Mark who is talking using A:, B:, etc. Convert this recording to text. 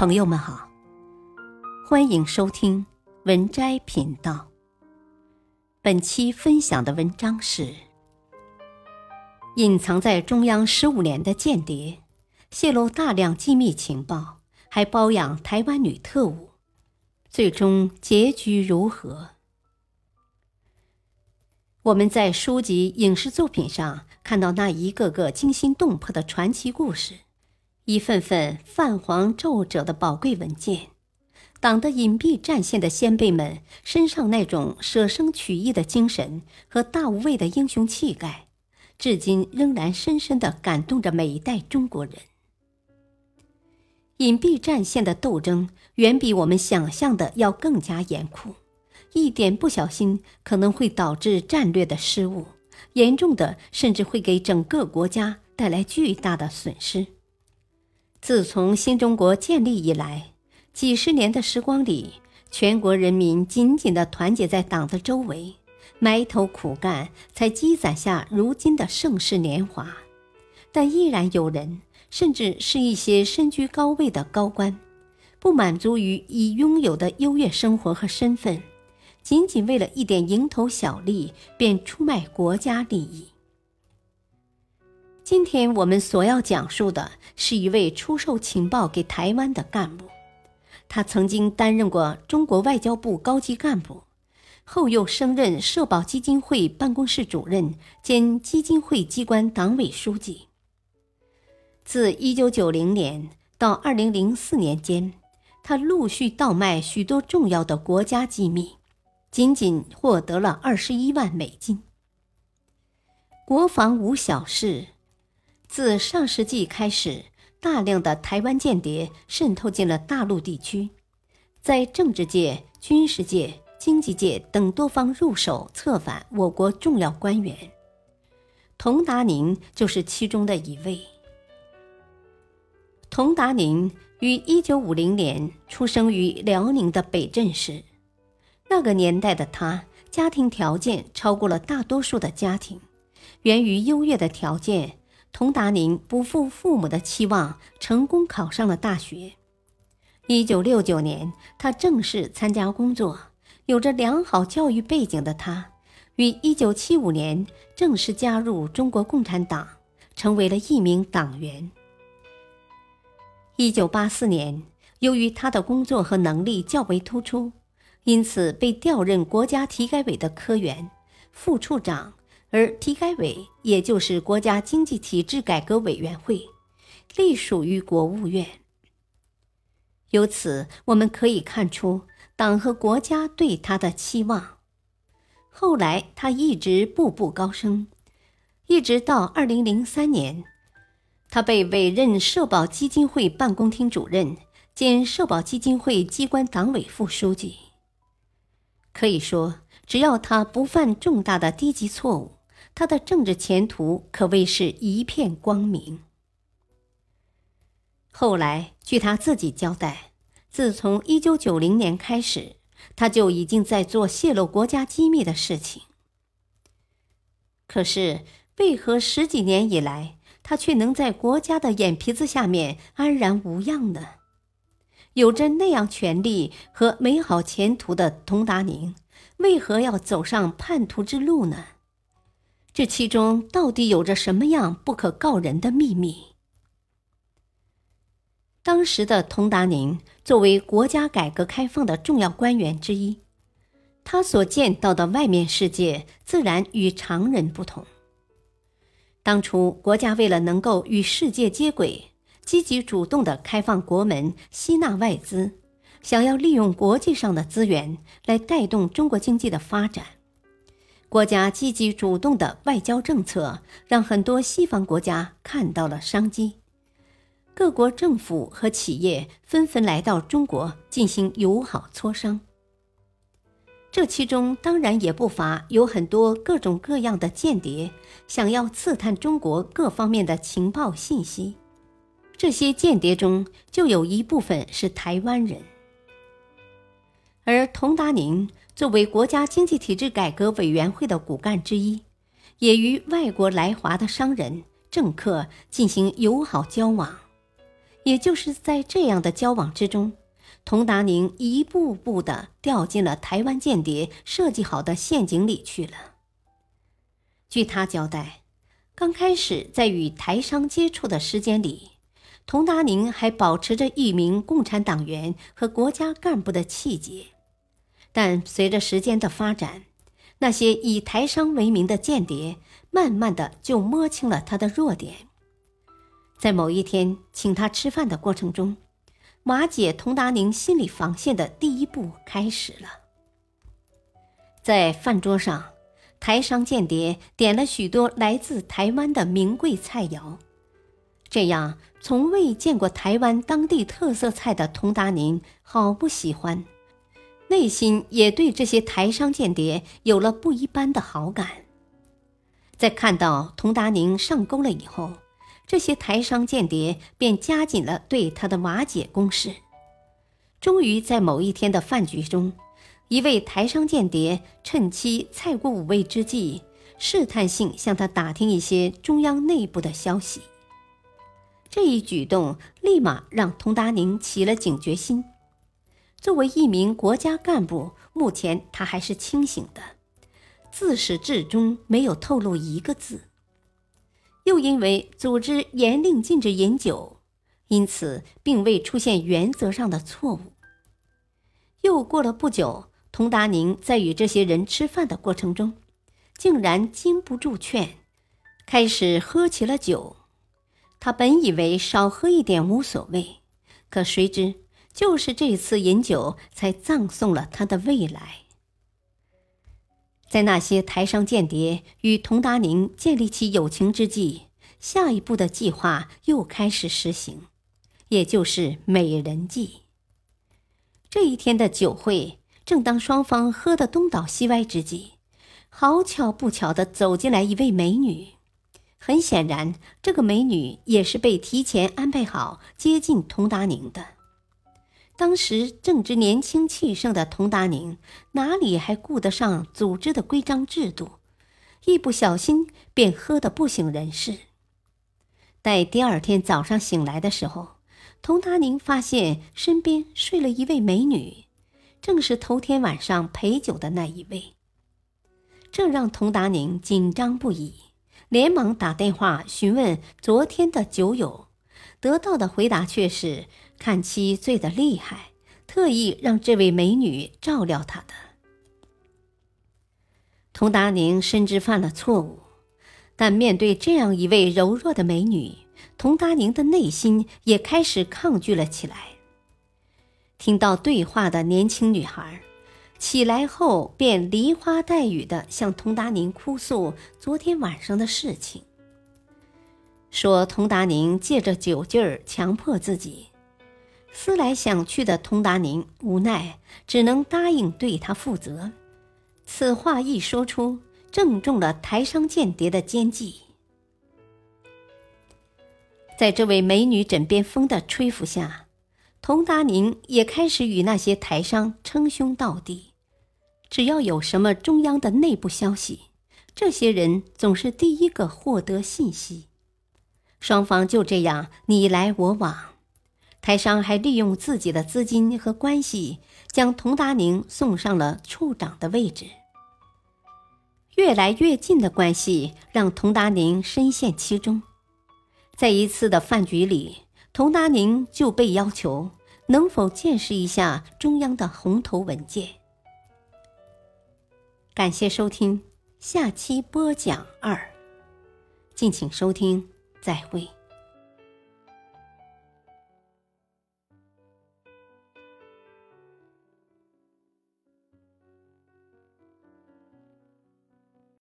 A: 朋友们好，欢迎收听文摘频道。本期分享的文章是：隐藏在中央十五年的间谍，泄露大量机密情报，还包养台湾女特务，最终结局如何？我们在书籍、影视作品上看到那一个个惊心动魄的传奇故事。一份份泛黄皱褶的宝贵文件，党的隐蔽战线的先辈们身上那种舍生取义的精神和大无畏的英雄气概，至今仍然深深地感动着每一代中国人。隐蔽战线的斗争远比我们想象的要更加严酷，一点不小心可能会导致战略的失误，严重的甚至会给整个国家带来巨大的损失。自从新中国建立以来，几十年的时光里，全国人民紧紧地团结在党的周围，埋头苦干，才积攒下如今的盛世年华。但依然有人，甚至是一些身居高位的高官，不满足于已拥有的优越生活和身份，仅仅为了一点蝇头小利，便出卖国家利益。今天我们所要讲述的是一位出售情报给台湾的干部，他曾经担任过中国外交部高级干部，后又升任社保基金会办公室主任兼基金会机关党委书记。自1990年到2004年间，他陆续倒卖许多重要的国家机密，仅仅获得了21万美金。国防无小事。自上世纪开始，大量的台湾间谍渗透进了大陆地区，在政治界、军事界、经济界等多方入手策反我国重要官员。佟达宁就是其中的一位。佟达宁于1950年出生于辽宁的北镇市，那个年代的他家庭条件超过了大多数的家庭，源于优越的条件。佟达宁不负父母的期望，成功考上了大学。一九六九年，他正式参加工作。有着良好教育背景的他，于一九七五年正式加入中国共产党，成为了一名党员。一九八四年，由于他的工作和能力较为突出，因此被调任国家体改委的科员、副处长。而体改委也就是国家经济体制改革委员会，隶属于国务院。由此我们可以看出党和国家对他的期望。后来他一直步步高升，一直到二零零三年，他被委任社保基金会办公厅主任兼社保基金会机关党委副书记。可以说，只要他不犯重大的低级错误。他的政治前途可谓是一片光明。后来，据他自己交代，自从一九九零年开始，他就已经在做泄露国家机密的事情。可是，为何十几年以来，他却能在国家的眼皮子下面安然无恙呢？有着那样权力和美好前途的佟达宁，为何要走上叛徒之路呢？这其中到底有着什么样不可告人的秘密？当时的佟达宁作为国家改革开放的重要官员之一，他所见到的外面世界自然与常人不同。当初国家为了能够与世界接轨，积极主动的开放国门，吸纳外资，想要利用国际上的资源来带动中国经济的发展。国家积极主动的外交政策，让很多西方国家看到了商机，各国政府和企业纷纷来到中国进行友好磋商。这其中当然也不乏有很多各种各样的间谍，想要刺探中国各方面的情报信息。这些间谍中就有一部分是台湾人，而佟达宁。作为国家经济体制改革委员会的骨干之一，也与外国来华的商人、政客进行友好交往，也就是在这样的交往之中，佟达宁一步步的掉进了台湾间谍设计好的陷阱里去了。据他交代，刚开始在与台商接触的时间里，佟达宁还保持着一名共产党员和国家干部的气节，但随着时间的发展，那些以台商为名的间谍，慢慢的就摸清了他的弱点。在某一天请他吃饭的过程中，瓦解佟达宁心理防线的第一步开始了。在饭桌上，台商间谍点了许多来自台湾的名贵菜肴，这样从未见过台湾当地特色菜的佟达宁好不喜欢，内心也对这些台商间谍有了不一般的好感。在看到佟达宁上钩了以后。这些台商间谍便加紧了对他的瓦解攻势。终于在某一天的饭局中，一位台商间谍趁其菜过五味之际，试探性向他打听一些中央内部的消息。这一举动立马让佟达宁起了警觉心。作为一名国家干部，目前他还是清醒的，自始至终没有透露一个字。又因为组织严令禁止饮酒，因此并未出现原则上的错误。又过了不久，佟达宁在与这些人吃饭的过程中，竟然经不住劝，开始喝起了酒。他本以为少喝一点无所谓，可谁知就是这次饮酒，才葬送了他的未来。在那些台商间谍与佟达宁建立起友情之际，下一步的计划又开始实行，也就是美人计。这一天的酒会，正当双方喝得东倒西歪之际，好巧不巧的走进来一位美女。很显然，这个美女也是被提前安排好接近佟达宁的。当时正值年轻气盛的佟达宁，哪里还顾得上组织的规章制度？一不小心便喝得不省人事。待第二天早上醒来的时候，佟达宁发现身边睡了一位美女，正是头天晚上陪酒的那一位。这让佟达宁紧张不已，连忙打电话询问昨天的酒友，得到的回答却是。看妻醉得厉害，特意让这位美女照料他的。佟达宁深知犯了错误，但面对这样一位柔弱的美女，佟达宁的内心也开始抗拒了起来。听到对话的年轻女孩起来后，便梨花带雨的向佟达宁哭诉昨天晚上的事情，说佟达宁借着酒劲儿强迫自己。思来想去的佟达宁无奈，只能答应对他负责。此话一说出，正中了台商间谍的奸计。在这位美女枕边风的吹拂下，佟达宁也开始与那些台商称兄道弟。只要有什么中央的内部消息，这些人总是第一个获得信息。双方就这样你来我往。台商还利用自己的资金和关系，将佟达宁送上了处长的位置。越来越近的关系让佟达宁深陷其中。在一次的饭局里，佟达宁就被要求能否见识一下中央的红头文件。感谢收听，下期播讲二，敬请收听，再会。